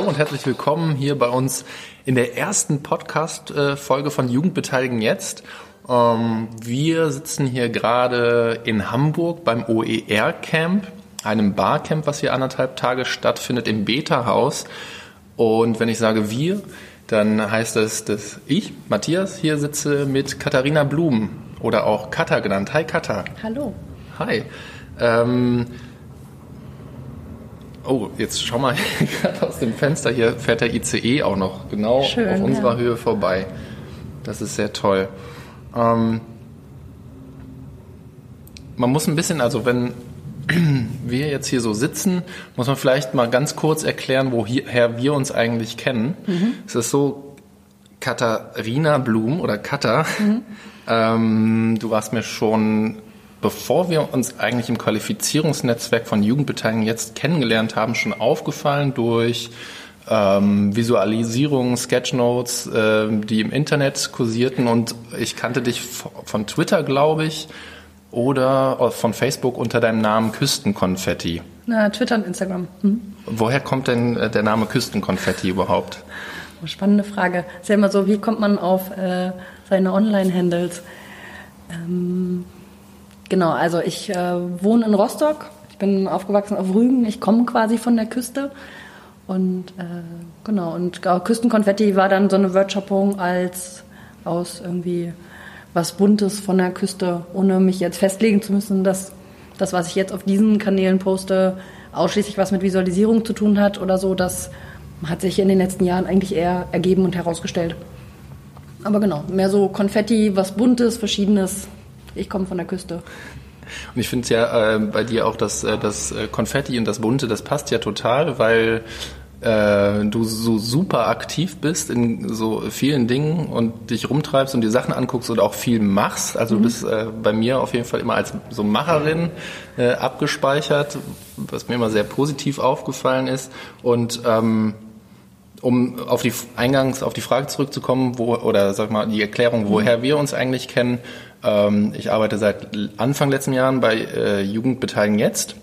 hallo und herzlich willkommen hier bei uns in der ersten Podcast-Folge von Jugendbeteiligen jetzt. Ähm, wir sitzen hier gerade in Hamburg beim OER-Camp, einem Barcamp, was hier anderthalb Tage stattfindet im Beta-Haus. Und wenn ich sage wir, dann heißt es, dass ich, Matthias, hier sitze mit Katharina Blum oder auch Katha genannt. Hi Katha. Hallo. Hi. Ähm, oh, jetzt schau mal gerade aus dem Fenster. Hier fährt der ICE auch noch genau Schön, auf unserer ja. Höhe vorbei. Das ist sehr toll. Ähm, man muss ein bisschen, also wenn wir jetzt hier so sitzen, muss man vielleicht mal ganz kurz erklären, woher wir uns eigentlich kennen. Es ist so, Katharina Blum oder Katha, ähm, du warst mir schon, bevor wir uns eigentlich im Qualifizierungsnetzwerk von Jugendbeteiligung jetzt kennengelernt haben, schon aufgefallen durch ähm, Visualisierungen, Sketchnotes, ähm, die im Internet kursierten und ich kannte dich von Twitter, glaube ich, oder von Facebook unter deinem Namen Küstenkonfetti. Na, Twitter und Instagram. Hm. Woher kommt denn äh, der Name Küstenkonfetti überhaupt? Oh, Spannende Frage. Ist ja immer so, wie kommt man auf äh, seine Online-Handles? Ähm, genau, also ich äh, wohne in Rostock. Ich bin aufgewachsen auf Rügen. Ich komme quasi von der Küste. Und äh, genau, und Küstenkonfetti war dann so eine Wortschöpfung als aus irgendwie was Buntes von der Küste, ohne mich jetzt festlegen zu müssen, dass das, was ich jetzt auf diesen Kanälen poste, ausschließlich was mit Visualisierung zu tun hat oder so. Das hat sich in den letzten Jahren eigentlich eher ergeben und herausgestellt. Aber genau, mehr so Konfetti, was Buntes, Verschiedenes. Ich komme von der Küste. Und ich finde es ja äh, bei dir auch, dass äh, das äh, Konfetti und das Bunte, das passt ja total, weil äh, du so super aktiv bist in so vielen Dingen und dich rumtreibst und dir Sachen anguckst und auch viel machst. Also du bist äh, bei mir auf jeden Fall immer als so Macherin äh, abgespeichert, was mir immer sehr positiv aufgefallen ist. Und ähm, um auf die eingangs auf die Frage zurückzukommen, wo oder sag mal die Erklärung, woher wir uns eigentlich kennen. Ähm, ich arbeite seit Anfang letzten Jahren bei äh, Jugendbeteiligen jetzt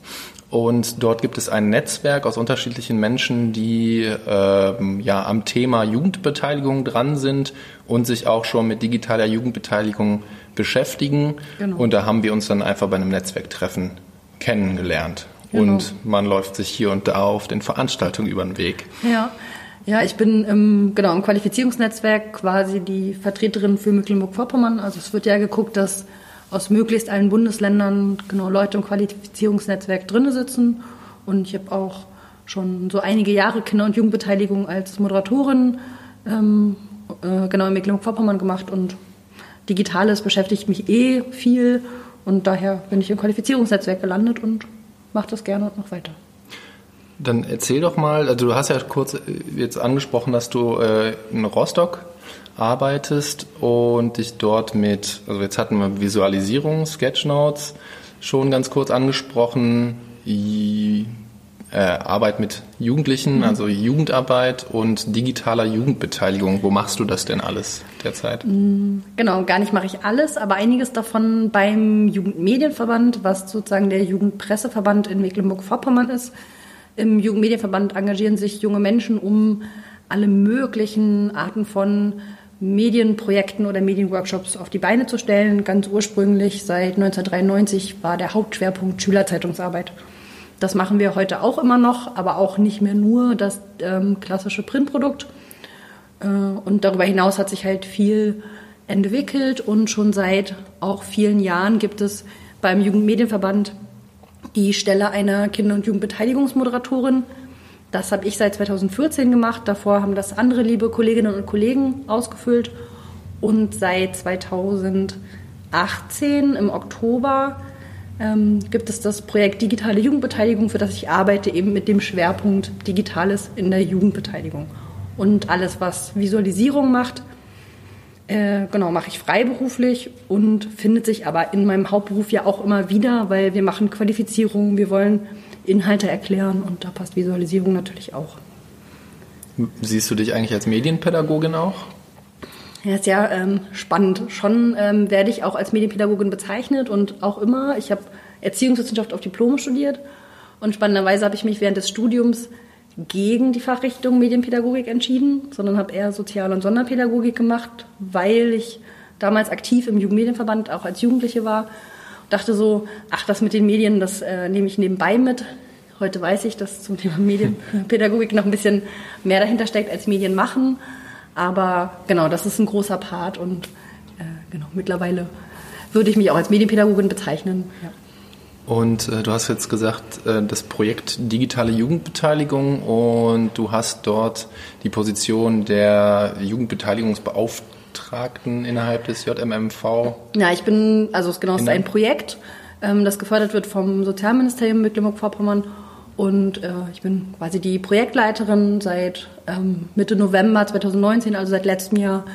und dort gibt es ein Netzwerk aus unterschiedlichen Menschen, die ähm, ja am Thema Jugendbeteiligung dran sind und sich auch schon mit digitaler Jugendbeteiligung beschäftigen. Genau. Und da haben wir uns dann einfach bei einem Netzwerktreffen kennengelernt. Genau. Und man läuft sich hier und da auf den Veranstaltungen über den Weg. Ja, ja, ich bin im, genau, im Qualifizierungsnetzwerk quasi die Vertreterin für Mecklenburg-Vorpommern. Also es wird ja geguckt, dass aus möglichst allen Bundesländern genau Leute im Qualifizierungsnetzwerk drinne sitzen. Und ich habe auch schon so einige Jahre Kinder- und Jugendbeteiligung als Moderatorin ähm, äh, genau in Mecklenburg-Vorpommern gemacht und Digitales beschäftigt mich eh viel und daher bin ich im Qualifizierungsnetzwerk gelandet und mache das gerne und noch weiter. Dann erzähl doch mal, also du hast ja kurz äh, jetzt angesprochen, dass du äh, in Rostock arbeitest und dich dort mit, also jetzt hatten wir Visualisierung, Sketchnotes schon ganz kurz angesprochen, I, äh, Arbeit mit Jugendlichen, also Jugendarbeit und digitaler Jugendbeteiligung. Wo machst du das denn alles derzeit? Genau, gar nicht mache ich alles, aber einiges davon beim Jugendmedienverband, was sozusagen der Jugendpresseverband in Mecklenburg-Vorpommern ist. Im Jugendmedienverband engagieren sich junge Menschen, um alle möglichen Arten von Medienprojekten oder Medienworkshops auf die Beine zu stellen. Ganz ursprünglich seit 1993 war der Hauptschwerpunkt Schülerzeitungsarbeit. Das machen wir heute auch immer noch, aber auch nicht mehr nur das ähm, klassische Printprodukt. Äh, Und darüber hinaus hat sich halt viel entwickelt und schon seit auch vielen Jahren gibt es beim Jugendmedienverband die Stelle einer Kinder- und Jugendbeteiligungsmoderatorin. Das habe ich seit 2014 gemacht. Davor haben das andere liebe Kolleginnen und Kollegen ausgefüllt. Und seit 2018 im Oktober ähm, gibt es das Projekt Digitale Jugendbeteiligung, für das ich arbeite, eben mit dem Schwerpunkt Digitales in der Jugendbeteiligung. Und alles, was Visualisierung macht, äh, genau, mache ich freiberuflich und findet sich aber in meinem Hauptberuf ja auch immer wieder, weil wir machen Qualifizierung, wir wollen Inhalte erklären und da passt Visualisierung natürlich auch. Siehst du dich eigentlich als Medienpädagogin auch? Ja, ist ja ähm, spannend. Schon ähm, werde ich auch als Medienpädagogin bezeichnet und auch immer. Ich habe Erziehungswissenschaft auf Diplom studiert und spannenderweise habe ich mich während des Studiums gegen die Fachrichtung Medienpädagogik entschieden, sondern habe eher Sozial- und Sonderpädagogik gemacht, weil ich damals aktiv im Jugendmedienverband auch als Jugendliche war. Dachte so, ach, das mit den Medien, das äh, nehme ich nebenbei mit. Heute weiß ich, dass zum Thema Medienpädagogik noch ein bisschen mehr dahinter steckt als Medien machen. Aber genau, das ist ein großer Part und äh, genau, mittlerweile würde ich mich auch als Medienpädagogin bezeichnen. Ja. Und äh, du hast jetzt gesagt, äh, das Projekt digitale Jugendbeteiligung und du hast dort die Position der Jugendbeteiligungsbeauftragten innerhalb des JMMV. Ja, ich bin, also genau, es ist ein Projekt, ähm, das gefördert wird vom Sozialministerium Mecklenburg-Vorpommern und äh, ich bin quasi die Projektleiterin seit ähm, Mitte November 2019, also seit letztem Jahr.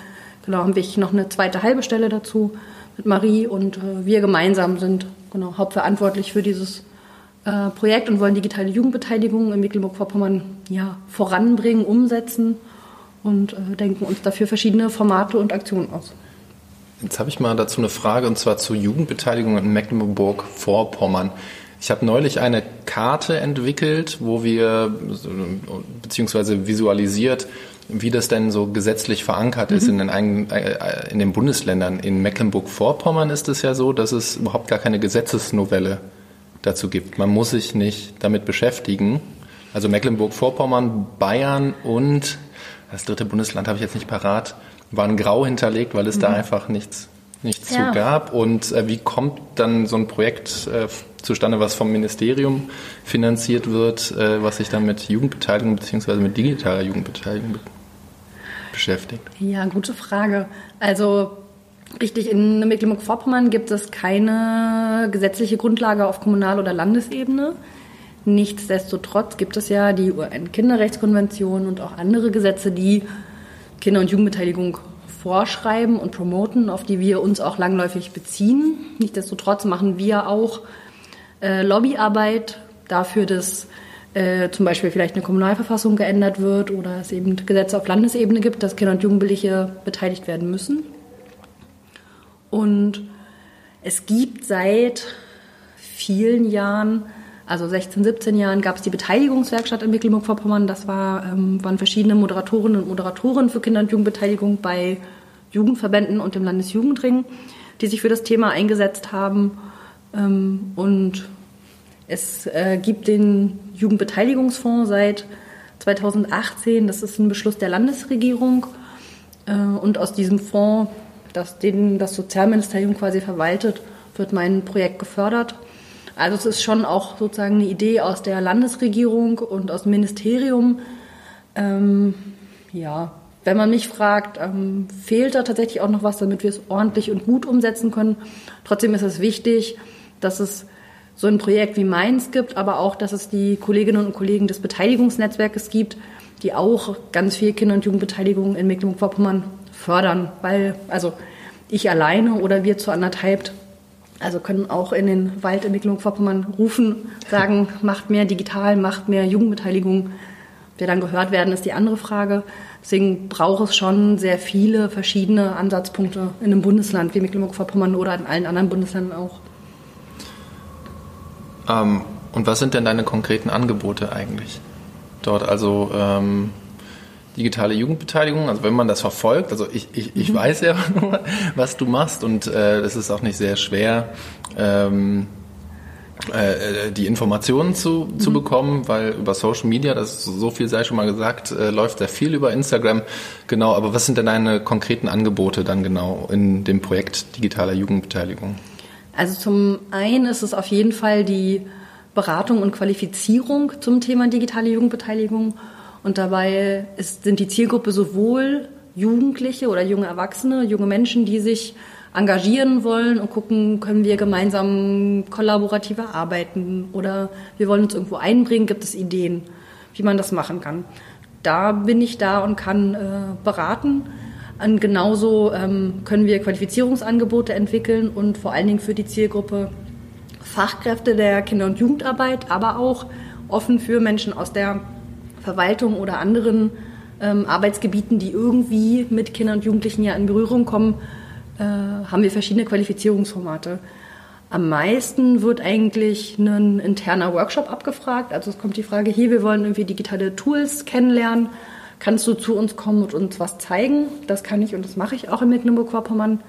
Genau, haben wir noch eine zweite halbe Stelle dazu mit Marie und äh, wir gemeinsam sind genau hauptverantwortlich für dieses äh, Projekt und wollen digitale Jugendbeteiligung in Mecklenburg-Vorpommern ja, voranbringen, umsetzen und äh, denken uns dafür verschiedene Formate und Aktionen aus. Jetzt habe ich mal dazu eine Frage und zwar zur Jugendbeteiligung in Mecklenburg-Vorpommern. Ich habe neulich eine Karte entwickelt, wo wir beziehungsweise visualisiert, wie das denn so gesetzlich verankert mhm. ist in den, eigenen, äh, in den Bundesländern. In Mecklenburg-Vorpommern ist es ja so, dass es überhaupt gar keine Gesetzesnovelle dazu gibt. Man muss sich nicht damit beschäftigen. Also Mecklenburg-Vorpommern, Bayern und das dritte Bundesland habe ich jetzt nicht parat, waren grau hinterlegt, weil es mhm. da einfach nichts, nichts ja. zu gab. Und äh, wie kommt dann so ein Projekt äh, zustande, was vom Ministerium finanziert wird, äh, was sich dann mit Jugendbeteiligung bzw. mit digitaler Jugendbeteiligung beschäftigt? Ja, gute Frage. Also richtig, in Mecklenburg-Vorpommern gibt es keine gesetzliche Grundlage auf Kommunal- oder Landesebene. Nichtsdestotrotz gibt es ja die UN-Kinderrechtskonvention und auch andere Gesetze, die Kinder- und Jugendbeteiligung vorschreiben und promoten, auf die wir uns auch langläufig beziehen. Nichtsdestotrotz machen wir auch äh, Lobbyarbeit dafür, dass äh, zum Beispiel vielleicht eine Kommunalverfassung geändert wird oder es eben Gesetze auf Landesebene gibt, dass Kinder und Jugendliche beteiligt werden müssen. Und es gibt seit vielen Jahren, also 16, 17 Jahren, gab es die Beteiligungswerkstatt in Mecklenburg-Vorpommern. Das war, ähm, waren verschiedene Moderatorinnen und Moderatoren für Kinder- und Jugendbeteiligung bei Jugendverbänden und dem Landesjugendring, die sich für das Thema eingesetzt haben. Ähm, und es äh, gibt den Jugendbeteiligungsfonds seit 2018. Das ist ein Beschluss der Landesregierung. Äh, und aus diesem Fonds, das, den das Sozialministerium quasi verwaltet, wird mein Projekt gefördert. Also es ist schon auch sozusagen eine Idee aus der Landesregierung und aus dem Ministerium. Ähm, ja, wenn man mich fragt, ähm, fehlt da tatsächlich auch noch was, damit wir es ordentlich und gut umsetzen können. Trotzdem ist es wichtig, dass es so ein Projekt wie meins gibt, aber auch, dass es die Kolleginnen und Kollegen des Beteiligungsnetzwerkes gibt, die auch ganz viel Kinder- und Jugendbeteiligung in Mecklenburg-Vorpommern fördern, weil also ich alleine oder wir zu anderthalb also können auch in den Wald in Mecklenburg-Vorpommern rufen, sagen, macht mehr digital, macht mehr Jugendbeteiligung. Wir dann gehört werden, ist die andere Frage. Deswegen braucht es schon sehr viele verschiedene Ansatzpunkte in einem Bundesland wie Mecklenburg-Vorpommern oder in allen anderen Bundesländern auch. Ähm, und was sind denn deine konkreten Angebote eigentlich dort? Also ähm, digitale Jugendbeteiligung, also wenn man das verfolgt, also ich, ich, ich mhm. weiß ja nur, was du machst und äh, es ist auch nicht sehr schwer, ähm, äh, die Informationen zu, zu mhm. bekommen, weil über Social Media, das so viel sei schon mal gesagt, äh, läuft sehr viel über Instagram. Genau, aber was sind denn deine konkreten Angebote dann genau in dem Projekt digitaler Jugendbeteiligung? Also zum einen ist es auf jeden Fall die Beratung und Qualifizierung zum Thema digitale Jugendbeteiligung. Und dabei ist, sind die Zielgruppe sowohl Jugendliche oder junge Erwachsene, junge Menschen, die sich engagieren wollen und gucken, können wir gemeinsam kollaborativer arbeiten oder wir wollen uns irgendwo einbringen, gibt es Ideen, wie man das machen kann. Da bin ich da und kann äh, beraten. Und genauso ähm, können wir Qualifizierungsangebote entwickeln und vor allen Dingen für die Zielgruppe Fachkräfte der Kinder- und Jugendarbeit, aber auch offen für Menschen aus der Verwaltung oder anderen ähm, Arbeitsgebieten, die irgendwie mit Kindern und Jugendlichen ja in Berührung kommen, äh, haben wir verschiedene Qualifizierungsformate. Am meisten wird eigentlich ein interner Workshop abgefragt. Also es kommt die Frage, hier, wir wollen irgendwie digitale Tools kennenlernen. Kannst du zu uns kommen und uns was zeigen? Das kann ich und das mache ich auch in Mecklenburg-Vorpommern.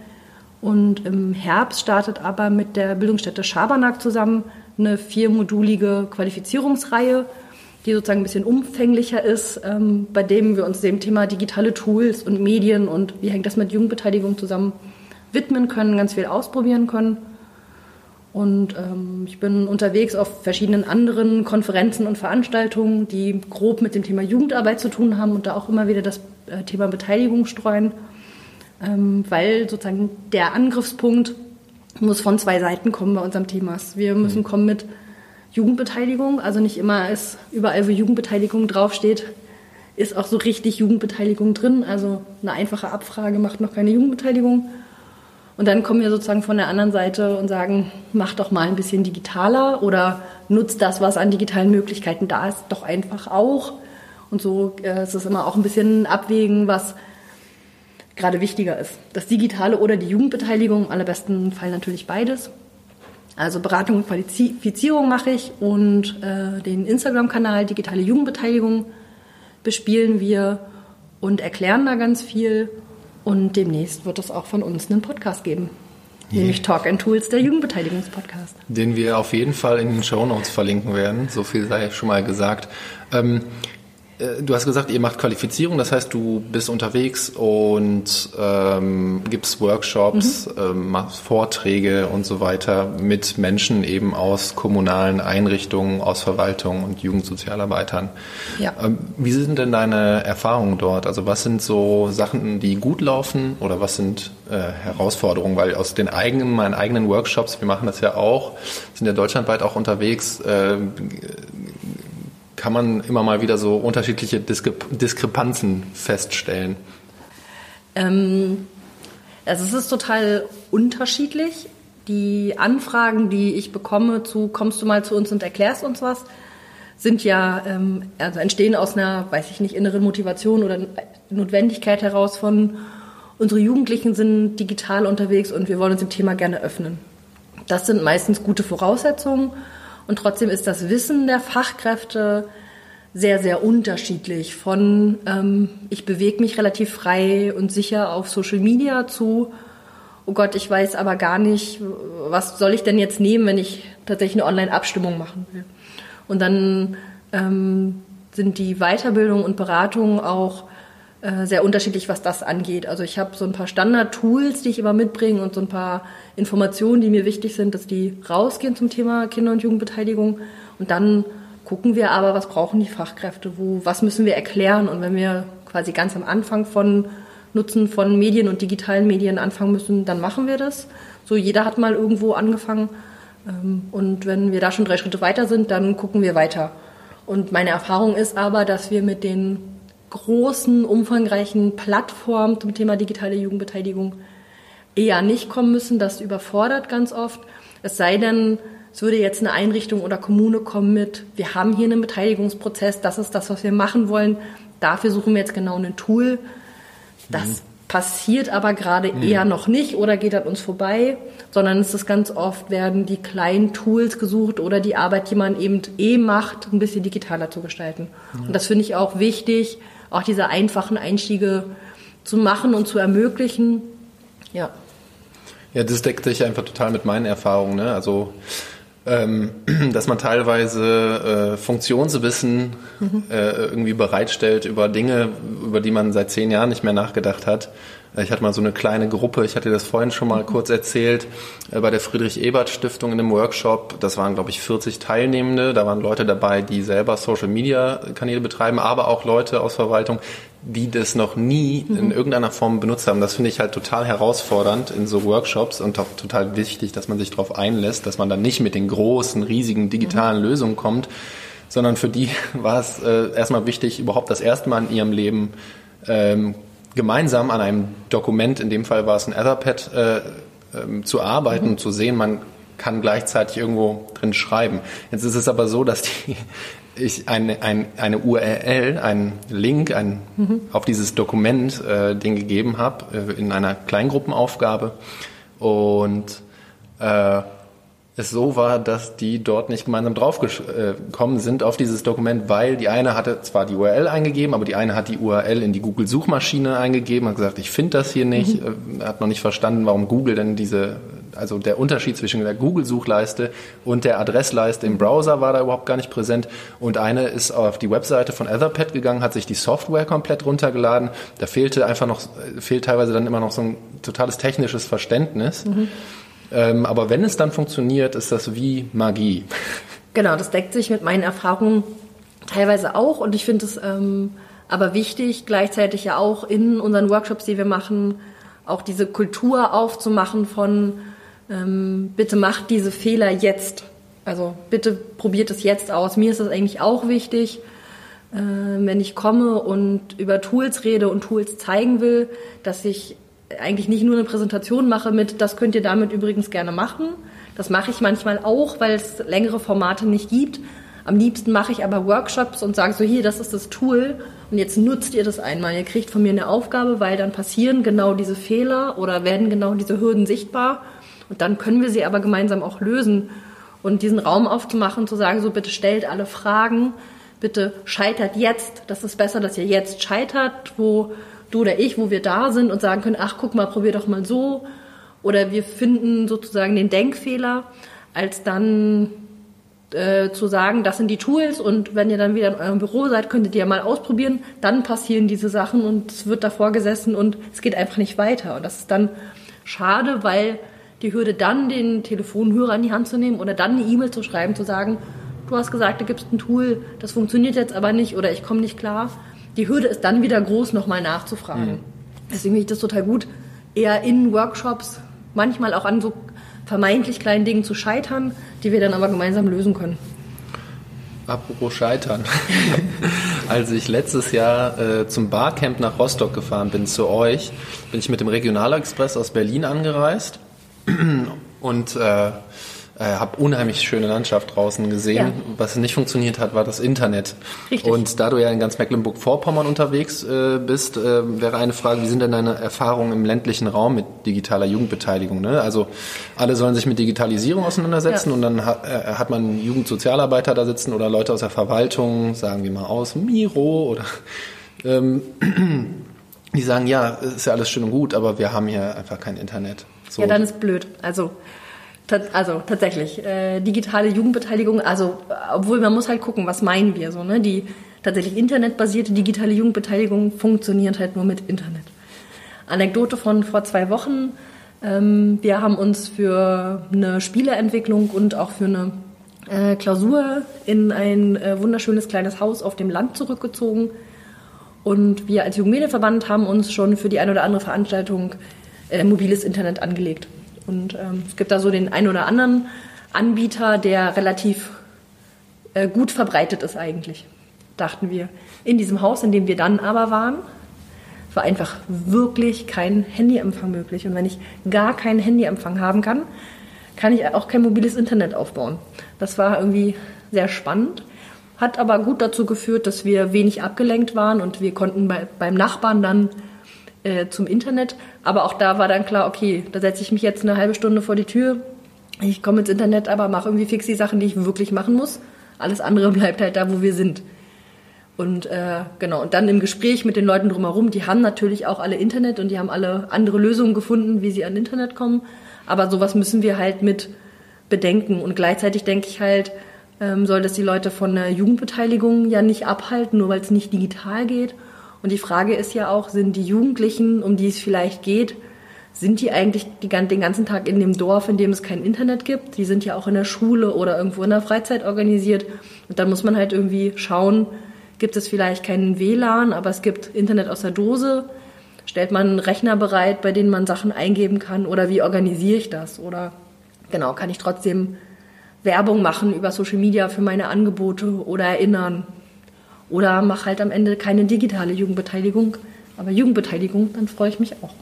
Und im Herbst startet aber mit der Bildungsstätte Schabernack zusammen eine viermodulige Qualifizierungsreihe, die sozusagen ein bisschen umfänglicher ist, ähm, bei dem wir uns dem Thema digitale Tools und Medien und wie hängt das mit Jugendbeteiligung zusammen widmen können, ganz viel ausprobieren können. Und ähm, ich bin unterwegs auf verschiedenen anderen Konferenzen und Veranstaltungen, die grob mit dem Thema Jugendarbeit zu tun haben und da auch immer wieder das äh, Thema Beteiligung streuen, ähm, weil sozusagen der Angriffspunkt muss von zwei Seiten kommen bei unserem Thema. Wir müssen mhm. kommen mit Jugendbeteiligung, also nicht immer ist überall, wo Jugendbeteiligung draufsteht, ist auch so richtig Jugendbeteiligung drin. Also eine einfache Abfrage macht noch keine Jugendbeteiligung. Und dann kommen wir sozusagen von der anderen Seite und sagen, mach doch mal ein bisschen digitaler oder nutzt das, was an digitalen Möglichkeiten da ist, doch einfach auch. Und so äh, ist es immer auch ein bisschen Abwägen, was gerade wichtiger ist. Das Digitale oder die Jugendbeteiligung, im allerbesten Fall natürlich beides. Also Beratung und Qualifizierung mache ich und äh, den Instagram-Kanal Digitale Jugendbeteiligung bespielen wir und erklären da ganz viel. Und demnächst wird es auch von uns einen Podcast geben. Yeah. Nämlich Talk and Tools, der Jugendbeteiligungspodcast. Den wir auf jeden Fall in den Show Notes verlinken werden. So viel sei schon mal gesagt. Ähm, äh, du hast gesagt, ihr macht Qualifizierung, das heißt, du bist unterwegs und ähm, gibst Workshops, mhm. ähm, machst Vorträge und so weiter mit Menschen eben aus kommunalen Einrichtungen, aus Verwaltung und Jugendsozialarbeitern. Ja. Ähm, wie sind denn deine Erfahrungen dort? Also was sind so Sachen, die gut laufen oder was sind äh, Herausforderungen? Weil aus den eigenen, meinen eigenen Workshops, wir machen das ja auch, sind ja deutschlandweit auch unterwegs, äh, kann man immer mal wieder so unterschiedliche Diskre Diskrepanzen feststellen? Ähm, also es ist total unterschiedlich. Die Anfragen, die ich bekomme zu kommst du mal zu uns und erklärst uns was, sind ja, ähm, also entstehen aus einer, weiß ich nicht, inneren Motivation oder Notwendigkeit heraus von unsere Jugendlichen sind digital unterwegs und wir wollen uns dem Thema gerne öffnen. Das sind meistens gute Voraussetzungen und trotzdem ist das Wissen der Fachkräfte sehr, sehr unterschiedlich. Von ähm, ich bewege mich relativ frei und sicher auf Social Media zu, oh Gott, ich weiß aber gar nicht, was soll ich denn jetzt nehmen, wenn ich tatsächlich eine Online-Abstimmung machen will. Und dann ähm, sind die Weiterbildung und Beratung auch äh, sehr unterschiedlich, was das angeht. Also ich habe so ein paar Standard-Tools, die ich immer mitbringe und so ein paar Informationen, die mir wichtig sind, dass die rausgehen zum Thema Kinder- und Jugendbeteiligung. Und dann gucken wir aber, was brauchen die Fachkräfte, wo, was müssen wir erklären. Und wenn wir quasi ganz am Anfang von Nutzen von Medien und digitalen Medien anfangen müssen, dann machen wir das. So jeder hat mal irgendwo angefangen. Ähm, und wenn wir da schon drei Schritte weiter sind, dann gucken wir weiter. Und meine Erfahrung ist aber, dass wir mit den großen, umfangreichen Plattformen zum Thema digitale Jugendbeteiligung eher nicht kommen müssen. Das überfordert ganz oft. Es sei denn, es würde jetzt eine Einrichtung oder Kommune kommen mit, wir haben hier einen Beteiligungsprozess, das ist das, was wir machen wollen. Dafür suchen wir jetzt genau ein Tool. Das mhm. passiert aber gerade mhm. eher noch nicht oder geht an uns vorbei, sondern es ist ganz oft, werden die kleinen Tools gesucht oder die Arbeit, die man eben eh macht, ein bisschen digitaler zu gestalten. Mhm. Und das finde ich auch wichtig, auch diese einfachen Einstiege zu machen und zu ermöglichen. Ja. Ja, das deckt sich einfach total mit meinen Erfahrungen. Ne? Also dass man teilweise äh, Funktionswissen mhm. äh, irgendwie bereitstellt über Dinge, über die man seit zehn Jahren nicht mehr nachgedacht hat. Ich hatte mal so eine kleine Gruppe, ich hatte das vorhin schon mal kurz erzählt, äh, bei der Friedrich-Ebert-Stiftung in einem Workshop. Das waren, glaube ich, 40 Teilnehmende. Da waren Leute dabei, die selber Social-Media-Kanäle betreiben, aber auch Leute aus Verwaltung, die das noch nie mhm. in irgendeiner Form benutzt haben. Das finde ich halt total herausfordernd in so Workshops und auch total wichtig, dass man sich darauf einlässt, dass man dann nicht mit den großen, riesigen digitalen mhm. Lösungen kommt, sondern für die war es äh, erstmal wichtig, überhaupt das erste Mal in ihrem Leben ähm, gemeinsam an einem Dokument, in dem Fall war es ein Etherpad, äh, äh, zu arbeiten mhm. und zu sehen, man kann gleichzeitig irgendwo drin schreiben. Jetzt ist es aber so, dass die, ich eine, ein, eine URL, einen Link ein, mhm. auf dieses Dokument äh, den gegeben habe äh, in einer Kleingruppenaufgabe und äh, es so war, dass die dort nicht gemeinsam draufgekommen sind auf dieses Dokument, weil die eine hatte zwar die URL eingegeben, aber die eine hat die URL in die Google-Suchmaschine eingegeben, hat gesagt, ich finde das hier nicht, mhm. hat noch nicht verstanden, warum Google denn diese, also der Unterschied zwischen der Google-Suchleiste und der Adressleiste im Browser war da überhaupt gar nicht präsent. Und eine ist auf die Webseite von Etherpad gegangen, hat sich die Software komplett runtergeladen. Da fehlte einfach noch, fehlt teilweise dann immer noch so ein totales technisches Verständnis. Mhm. Ähm, aber wenn es dann funktioniert, ist das wie Magie. Genau, das deckt sich mit meinen Erfahrungen teilweise auch und ich finde es ähm, aber wichtig, gleichzeitig ja auch in unseren Workshops, die wir machen, auch diese Kultur aufzumachen von ähm, bitte macht diese Fehler jetzt. Also bitte probiert es jetzt aus. Mir ist das eigentlich auch wichtig, äh, wenn ich komme und über Tools rede und Tools zeigen will, dass ich eigentlich nicht nur eine Präsentation mache mit, das könnt ihr damit übrigens gerne machen. Das mache ich manchmal auch, weil es längere Formate nicht gibt. Am liebsten mache ich aber Workshops und sage so, hier, das ist das Tool und jetzt nutzt ihr das einmal. Ihr kriegt von mir eine Aufgabe, weil dann passieren genau diese Fehler oder werden genau diese Hürden sichtbar und dann können wir sie aber gemeinsam auch lösen. Und diesen Raum aufzumachen, zu sagen, so bitte stellt alle Fragen, bitte scheitert jetzt. Das ist besser, dass ihr jetzt scheitert, wo du oder ich, wo wir da sind und sagen können, ach guck mal, probier doch mal so. Oder wir finden sozusagen den Denkfehler, als dann äh, zu sagen, das sind die Tools und wenn ihr dann wieder in eurem Büro seid, könntet ihr ja mal ausprobieren. Dann passieren diese Sachen und es wird davor gesessen und es geht einfach nicht weiter. Und das ist dann schade, weil die Hürde dann den Telefonhörer in die Hand zu nehmen oder dann eine E-Mail zu schreiben, zu sagen, du hast gesagt, du gibst ein Tool, das funktioniert jetzt aber nicht oder ich komme nicht klar die Hürde ist dann wieder groß, nochmal nachzufragen. Mhm. Deswegen finde ich das total gut, eher in Workshops, manchmal auch an so vermeintlich kleinen Dingen zu scheitern, die wir dann aber gemeinsam lösen können. Apropos Scheitern. Als ich letztes Jahr äh, zum Barcamp nach Rostock gefahren bin, zu euch, bin ich mit dem Regionalexpress aus Berlin angereist und äh, äh, habe unheimlich schöne Landschaft draußen gesehen. Ja. Was nicht funktioniert hat, war das Internet. Richtig. Und da du ja in ganz Mecklenburg-Vorpommern unterwegs äh, bist, äh, wäre eine Frage, wie sind denn deine Erfahrungen im ländlichen Raum mit digitaler Jugendbeteiligung? Ne? Also alle sollen sich mit Digitalisierung auseinandersetzen ja. und dann hat, äh, hat man Jugendsozialarbeiter da sitzen oder Leute aus der Verwaltung, sagen wir mal aus Miro oder ähm, die sagen, ja, ist ja alles schön und gut, aber wir haben hier einfach kein Internet. So. Ja, dann ist blöd. Also also tatsächlich, äh, digitale Jugendbeteiligung, also obwohl man muss halt gucken, was meinen wir so, ne? Die tatsächlich internetbasierte digitale Jugendbeteiligung funktioniert halt nur mit Internet. Anekdote von vor zwei Wochen. Ähm, wir haben uns für eine Spieleentwicklung und auch für eine äh, Klausur in ein äh, wunderschönes kleines Haus auf dem Land zurückgezogen. Und wir als Jugendmedienverband haben uns schon für die eine oder andere Veranstaltung äh, mobiles Internet angelegt. Und ähm, es gibt da so den einen oder anderen Anbieter, der relativ äh, gut verbreitet ist eigentlich, dachten wir. In diesem Haus, in dem wir dann aber waren, war einfach wirklich kein Handyempfang möglich. Und wenn ich gar keinen Handyempfang haben kann, kann ich auch kein mobiles Internet aufbauen. Das war irgendwie sehr spannend, hat aber gut dazu geführt, dass wir wenig abgelenkt waren und wir konnten bei, beim Nachbarn dann äh, zum Internet. Aber auch da war dann klar, okay, da setze ich mich jetzt eine halbe Stunde vor die Tür. Ich komme ins Internet, aber mache irgendwie fix die Sachen, die ich wirklich machen muss. Alles andere bleibt halt da, wo wir sind. Und äh, genau, und dann im Gespräch mit den Leuten drumherum, die haben natürlich auch alle Internet und die haben alle andere Lösungen gefunden, wie sie an Internet kommen. Aber sowas müssen wir halt mit bedenken. Und gleichzeitig denke ich halt, ähm, soll das die Leute von der Jugendbeteiligung ja nicht abhalten, nur weil es nicht digital geht. Und die Frage ist ja auch, sind die Jugendlichen, um die es vielleicht geht, sind die eigentlich den ganzen Tag in dem Dorf, in dem es kein Internet gibt? Die sind ja auch in der Schule oder irgendwo in der Freizeit organisiert. Und dann muss man halt irgendwie schauen, gibt es vielleicht keinen WLAN, aber es gibt Internet aus der Dose. Stellt man einen Rechner bereit, bei dem man Sachen eingeben kann? Oder wie organisiere ich das? Oder genau, kann ich trotzdem Werbung machen über Social Media für meine Angebote oder erinnern? Oder mach halt am Ende keine digitale Jugendbeteiligung, aber Jugendbeteiligung, dann freue ich mich auch.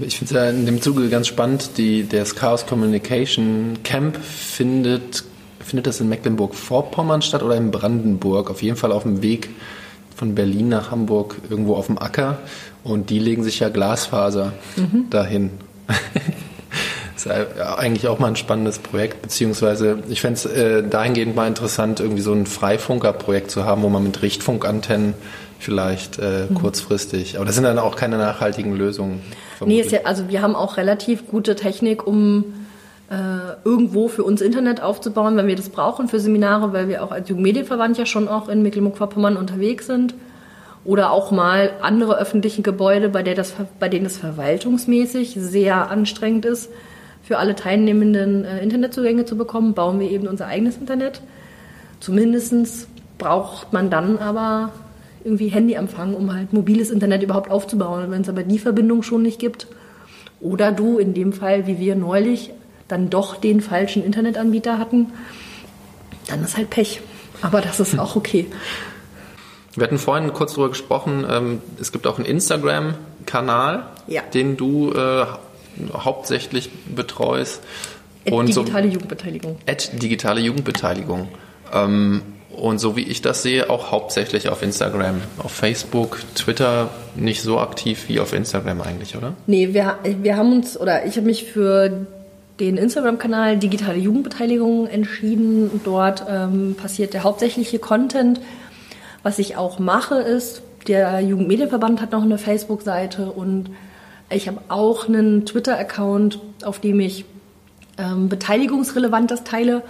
Ich finde es ja in dem Zuge ganz spannend, die, das Chaos Communication Camp findet, findet das in Mecklenburg-Vorpommern statt oder in Brandenburg? Auf jeden Fall auf dem Weg von Berlin nach Hamburg irgendwo auf dem Acker und die legen sich ja Glasfaser mhm. dahin. ist eigentlich auch mal ein spannendes Projekt, beziehungsweise ich fände es äh, dahingehend mal interessant, irgendwie so ein Freifunkerprojekt zu haben, wo man mit Richtfunkantennen vielleicht äh, mhm. kurzfristig, aber das sind dann auch keine nachhaltigen Lösungen. Vermutlich. Nee, ja, also wir haben auch relativ gute Technik, um äh, irgendwo für uns Internet aufzubauen, wenn wir das brauchen für Seminare, weil wir auch als Jugendmedienverband ja schon auch in Mecklenburg-Vorpommern unterwegs sind. Oder auch mal andere öffentliche Gebäude, bei, der das, bei denen es verwaltungsmäßig sehr anstrengend ist, für alle Teilnehmenden äh, Internetzugänge zu bekommen, bauen wir eben unser eigenes Internet. Zumindest braucht man dann aber irgendwie Handyempfang, um halt mobiles Internet überhaupt aufzubauen. Wenn es aber die Verbindung schon nicht gibt, oder du in dem Fall, wie wir neulich, dann doch den falschen Internetanbieter hatten, dann ist halt Pech. Aber das ist auch okay. Wir hatten vorhin kurz darüber gesprochen, ähm, es gibt auch einen Instagram-Kanal, ja. den du äh, hauptsächlich betreust. At digitale so, Jugendbeteiligung. At digitale Jugendbeteiligung. Ähm, und so wie ich das sehe, auch hauptsächlich auf Instagram. Auf Facebook, Twitter nicht so aktiv wie auf Instagram eigentlich, oder? Nee, wir, wir haben uns, oder ich habe mich für den Instagram-Kanal Digitale Jugendbeteiligung entschieden. Dort ähm, passiert der hauptsächliche Content. Was ich auch mache, ist, der Jugendmedienverband hat noch eine Facebook-Seite und ich habe auch einen Twitter-Account, auf dem ich ähm, beteiligungsrelevantes teile.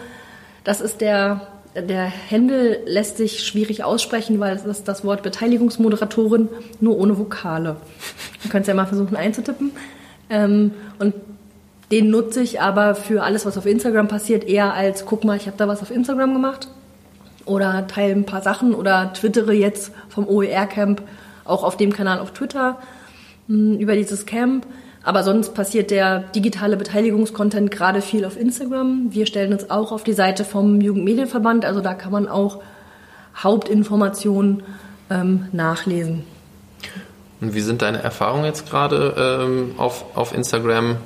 Das ist der, der Händel lässt sich schwierig aussprechen, weil es ist das Wort Beteiligungsmoderatorin nur ohne Vokale. Ihr könnt es ja mal versuchen einzutippen. Ähm, und den nutze ich aber für alles, was auf Instagram passiert, eher als, guck mal, ich habe da was auf Instagram gemacht oder teile ein paar Sachen oder twittere jetzt vom OER-Camp auch auf dem Kanal auf Twitter über dieses Camp. Aber sonst passiert der digitale Beteiligungskontent gerade viel auf Instagram. Wir stellen uns auch auf die Seite vom Jugendmedienverband, also da kann man auch Hauptinformationen ähm, nachlesen. Und wie sind deine Erfahrungen jetzt gerade ähm, auf, auf Instagram?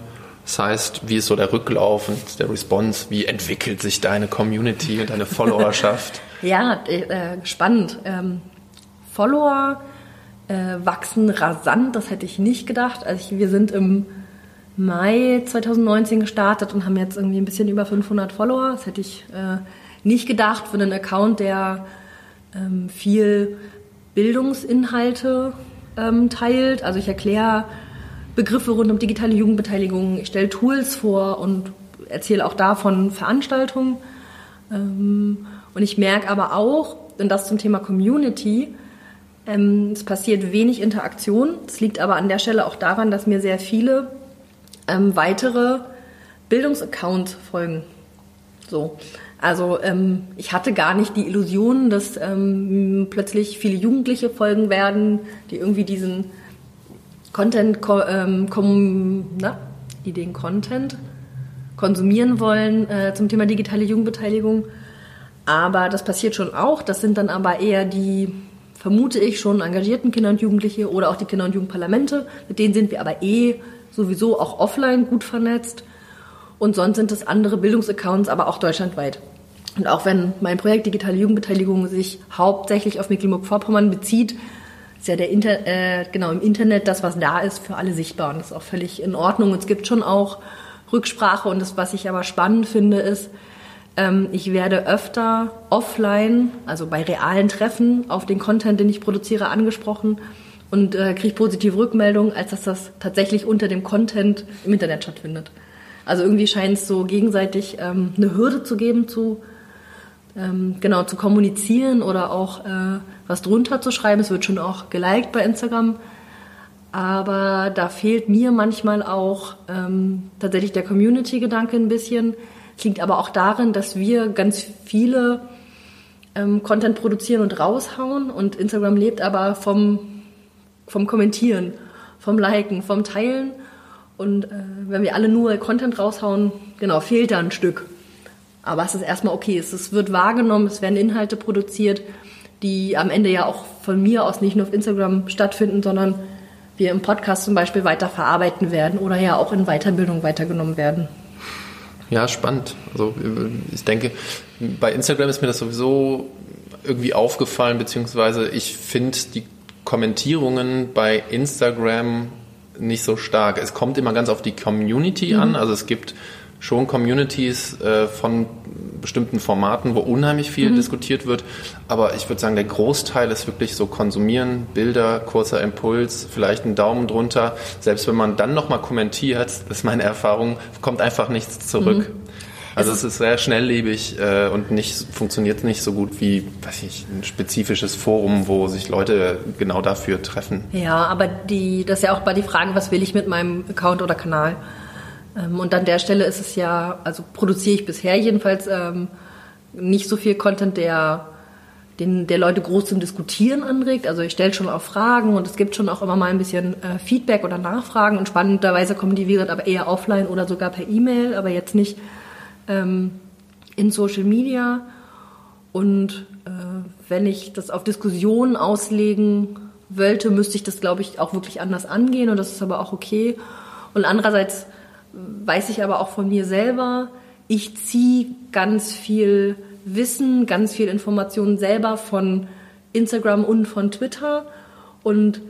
Das heißt, wie ist so der Rücklauf und der Response? Wie entwickelt sich deine Community und deine Followerschaft? ja, äh, spannend. Ähm, Follower äh, wachsen rasant, das hätte ich nicht gedacht. Also ich, wir sind im Mai 2019 gestartet und haben jetzt irgendwie ein bisschen über 500 Follower. Das hätte ich äh, nicht gedacht für einen Account, der ähm, viel Bildungsinhalte ähm, teilt. Also ich erkläre Begriffe rund um digitale Jugendbeteiligung. Ich stelle Tools vor und erzähle auch davon Veranstaltungen. Ähm, und ich merke aber auch, und das zum Thema Community, ähm, es passiert wenig Interaktion. Es liegt aber an der Stelle auch daran, dass mir sehr viele ähm, weitere Bildungsaccounts folgen. So. Also ähm, ich hatte gar nicht die Illusion, dass ähm, plötzlich viele Jugendliche folgen werden, die irgendwie diesen Content, ähm, na, die den Content konsumieren wollen äh, zum Thema digitale Jugendbeteiligung. Aber das passiert schon auch. Das sind dann aber eher die, vermute ich, schon engagierten Kinder und Jugendliche oder auch die Kinder- und Jugendparlamente. Mit denen sind wir aber eh sowieso auch offline gut vernetzt. Und sonst sind es andere Bildungsaccounts, aber auch deutschlandweit. Und auch wenn mein Projekt Digitale Jugendbeteiligung sich hauptsächlich auf Mecklenburg-Vorpommern bezieht, ist ja der Inter äh, genau im Internet das, was da ist, für alle sichtbar. Und das ist auch völlig in Ordnung. Und es gibt schon auch Rücksprache. Und das, was ich aber spannend finde, ist, ich werde öfter offline, also bei realen Treffen, auf den Content, den ich produziere, angesprochen und äh, kriege positive Rückmeldungen, als dass das tatsächlich unter dem Content im Internet stattfindet. Also irgendwie scheint es so gegenseitig ähm, eine Hürde zu geben zu ähm, genau zu kommunizieren oder auch äh, was drunter zu schreiben. Es wird schon auch geliked bei Instagram. Aber da fehlt mir manchmal auch ähm, tatsächlich der Community-Gedanke ein bisschen. Es liegt aber auch darin, dass wir ganz viele ähm, Content produzieren und raushauen und Instagram lebt aber vom, vom Kommentieren, vom Liken, vom Teilen. Und äh, wenn wir alle nur Content raushauen, genau, fehlt da ein Stück. Aber es ist erstmal okay. Es wird wahrgenommen, es werden Inhalte produziert, die am Ende ja auch von mir aus nicht nur auf Instagram stattfinden, sondern wir im Podcast zum Beispiel weiter verarbeiten werden oder ja auch in Weiterbildung weitergenommen werden. Ja, spannend. Also ich denke, bei Instagram ist mir das sowieso irgendwie aufgefallen, beziehungsweise ich finde die Kommentierungen bei Instagram nicht so stark. Es kommt immer ganz auf die Community mhm. an. Also es gibt schon Communities äh, von bestimmten Formaten, wo unheimlich viel mhm. diskutiert wird. Aber ich würde sagen, der Großteil ist wirklich so konsumieren, Bilder, kurzer Impuls, vielleicht einen Daumen drunter. Selbst wenn man dann nochmal kommentiert, das ist meine Erfahrung, kommt einfach nichts zurück. Mhm. Also es ist sehr schnelllebig äh, und nicht funktioniert nicht so gut wie, weiß ich, ein spezifisches Forum, wo sich Leute genau dafür treffen. Ja, aber die, das ist ja auch bei die Frage, was will ich mit meinem Account oder Kanal? Ähm, und an der Stelle ist es ja, also produziere ich bisher jedenfalls ähm, nicht so viel Content, der den, der Leute groß zum Diskutieren anregt. Also ich stelle schon auch Fragen und es gibt schon auch immer mal ein bisschen äh, Feedback oder Nachfragen und spannenderweise kommen die Viren aber eher offline oder sogar per E-Mail, aber jetzt nicht ähm, in Social Media. Und äh, wenn ich das auf Diskussionen auslegen wollte, müsste ich das, glaube ich, auch wirklich anders angehen und das ist aber auch okay. Und andererseits weiß ich aber auch von mir selber, ich ziehe ganz viel Wissen, ganz viel Informationen selber von Instagram und von Twitter und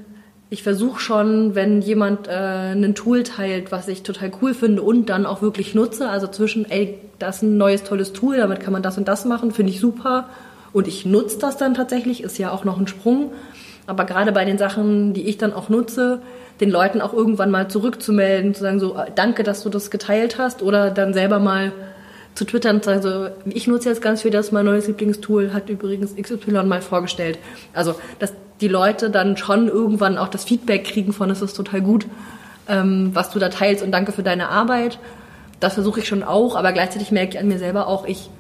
ich versuche schon, wenn jemand äh, ein Tool teilt, was ich total cool finde und dann auch wirklich nutze, also zwischen, ey, das ist ein neues tolles Tool, damit kann man das und das machen, finde ich super und ich nutze das dann tatsächlich, ist ja auch noch ein Sprung. Aber gerade bei den Sachen, die ich dann auch nutze, den Leuten auch irgendwann mal zurückzumelden, zu sagen so, äh, danke, dass du das geteilt hast oder dann selber mal zu twittern und sagen so, ich nutze jetzt ganz viel das, mein neues Lieblingstool hat übrigens XY mal vorgestellt. Also, dass die Leute dann schon irgendwann auch das Feedback kriegen von, es ist total gut, ähm, was du da teilst und danke für deine Arbeit. Das versuche ich schon auch, aber gleichzeitig merke ich an mir selber auch, ich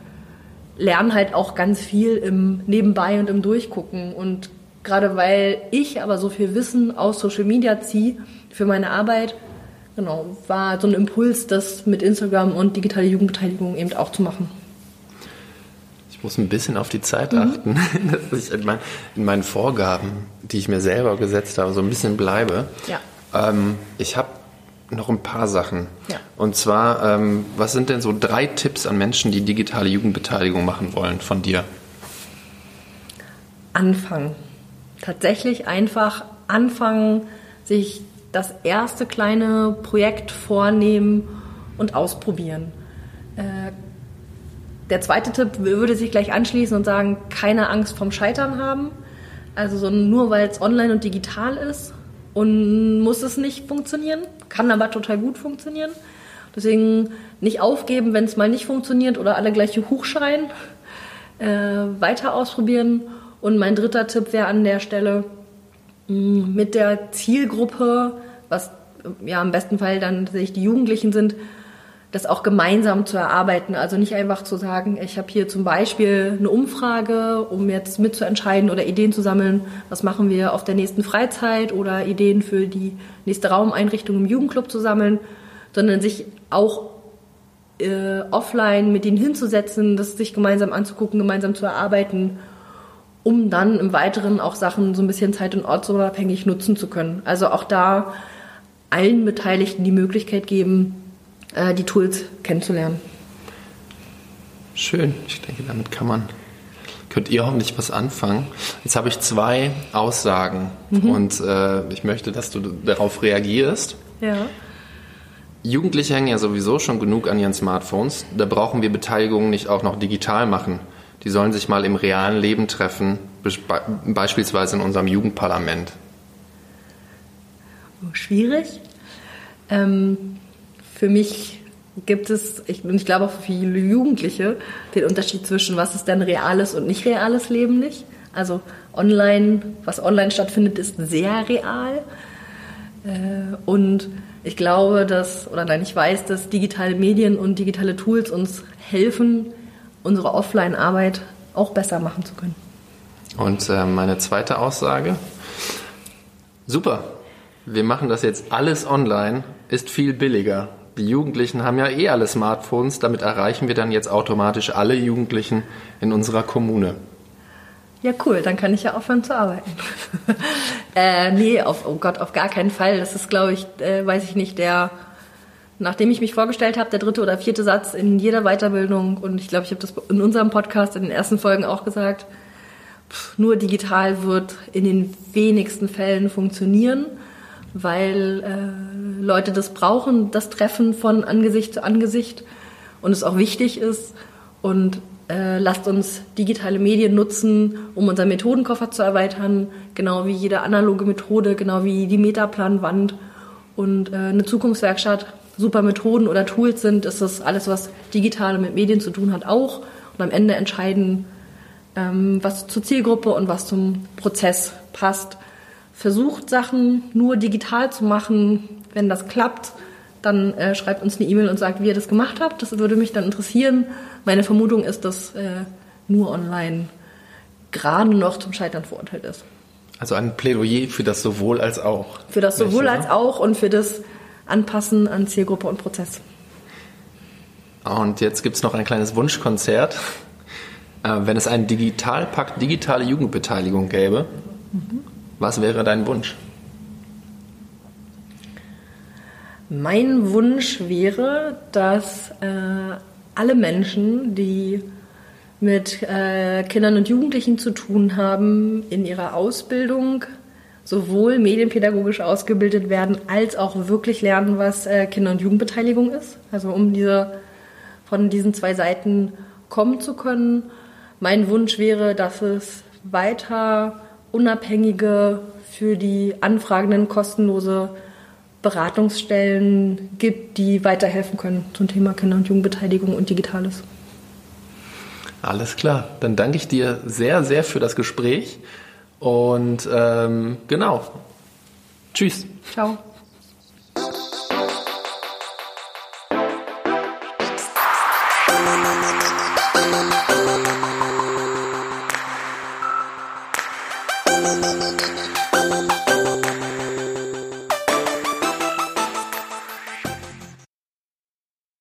lerne halt auch ganz viel im Nebenbei und im Durchgucken und gerade weil ich aber so viel Wissen aus Social Media ziehe für meine Arbeit, genau, war so ein Impuls, das mit Instagram und digitale Jugendbeteiligung eben auch zu machen. Ich muss ein bisschen auf die Zeit achten, mhm. dass ich in, mein, in, meinen Vorgaben, die ich mir selber gesetzt habe, so ein bisschen bleibe. Ja. Ähm, ich habe noch ein paar Sachen. Ja. Und zwar, ähm, was sind denn so drei Tipps an Menschen, die digitale Jugendbeteiligung machen wollen von dir? Anfangen. Tatsächlich einfach anfangen, sich das erste kleine Projekt vornehmen und ausprobieren. Äh, der zweite Tipp würde sich gleich anschließen und sagen, keine Angst vom Scheitern haben. Also so nur weil es online und digital ist und muss es nicht funktionieren, kann aber total gut funktionieren. Deswegen nicht aufgeben, wenn es mal nicht funktioniert oder alle gleiche hochschreien. Äh, weiter ausprobieren. Und mein dritter Tipp wäre an der Stelle, mh, mit der Zielgruppe, was ja im besten Fall dann tatsächlich die Jugendlichen sind, das auch gemeinsam zu erarbeiten. Also nicht einfach zu sagen, ich habe hier zum Beispiel eine Umfrage, um jetzt mitzuentscheiden oder Ideen zu sammeln, was machen wir auf der nächsten Freizeit oder Ideen für die nächste Raumeinrichtung im Jugendclub zu sammeln, sondern sich auch äh, offline mit ihnen hinzusetzen, das sich gemeinsam anzugucken, gemeinsam zu erarbeiten, um dann im Weiteren auch Sachen so ein bisschen zeit- und ortsunabhängig nutzen zu können. Also auch da allen Beteiligten die Möglichkeit geben, äh, die Tools kennenzulernen. Schön, ich denke, damit kann man, könnt ihr hoffentlich was anfangen. Jetzt habe ich zwei Aussagen mhm. und äh, ich möchte, dass du darauf reagierst. Ja. Jugendliche hängen ja sowieso schon genug an ihren Smartphones. Da brauchen wir Beteiligung nicht auch noch digital machen. Die sollen sich mal im realen Leben treffen, beispielsweise in unserem Jugendparlament. Schwierig. Ähm, für mich gibt es, ich, und ich glaube auch für viele Jugendliche, den Unterschied zwischen was ist denn reales und nicht reales Leben nicht. Also online, was online stattfindet, ist sehr real. Äh, und ich glaube, dass, oder nein, ich weiß, dass digitale Medien und digitale Tools uns helfen, unsere Offline-Arbeit auch besser machen zu können. Und äh, meine zweite Aussage, super, wir machen das jetzt alles online, ist viel billiger die Jugendlichen haben ja eh alle Smartphones, damit erreichen wir dann jetzt automatisch alle Jugendlichen in unserer Kommune. Ja, cool, dann kann ich ja aufhören zu arbeiten. äh, nee, auf, oh Gott, auf gar keinen Fall. Das ist, glaube ich, äh, weiß ich nicht, der, nachdem ich mich vorgestellt habe, der dritte oder vierte Satz in jeder Weiterbildung und ich glaube, ich habe das in unserem Podcast in den ersten Folgen auch gesagt, nur digital wird in den wenigsten Fällen funktionieren weil äh, Leute das brauchen, das Treffen von Angesicht zu Angesicht und es auch wichtig ist. Und äh, lasst uns digitale Medien nutzen, um unseren Methodenkoffer zu erweitern, genau wie jede analoge Methode, genau wie die Metaplanwand und äh, eine Zukunftswerkstatt super Methoden oder Tools sind, ist das alles, was digital mit Medien zu tun hat, auch. Und am Ende entscheiden, ähm, was zur Zielgruppe und was zum Prozess passt. Versucht Sachen nur digital zu machen. Wenn das klappt, dann äh, schreibt uns eine E-Mail und sagt, wie ihr das gemacht habt. Das würde mich dann interessieren. Meine Vermutung ist, dass äh, nur online gerade noch zum Scheitern verurteilt ist. Also ein Plädoyer für das sowohl als auch. Für das sowohl als auch und für das Anpassen an Zielgruppe und Prozess. Und jetzt gibt es noch ein kleines Wunschkonzert. Äh, wenn es einen Digitalpakt digitale Jugendbeteiligung gäbe, mhm. was wäre dein Wunsch? Mein Wunsch wäre, dass äh, alle Menschen, die mit äh, Kindern und Jugendlichen zu tun haben, in ihrer Ausbildung sowohl medienpädagogisch ausgebildet werden, als auch wirklich lernen, was äh, Kinder- und Jugendbeteiligung ist. Also um diese, von diesen zwei Seiten kommen zu können. Mein Wunsch wäre, dass es weiter unabhängige, für die Anfragenden kostenlose Beratungsstellen gibt, die weiterhelfen können zum Thema Kinder- und Jugendbeteiligung und Digitales. Alles klar. Dann danke ich dir sehr, sehr für das Gespräch. Und ähm, genau. Tschüss. Ciao.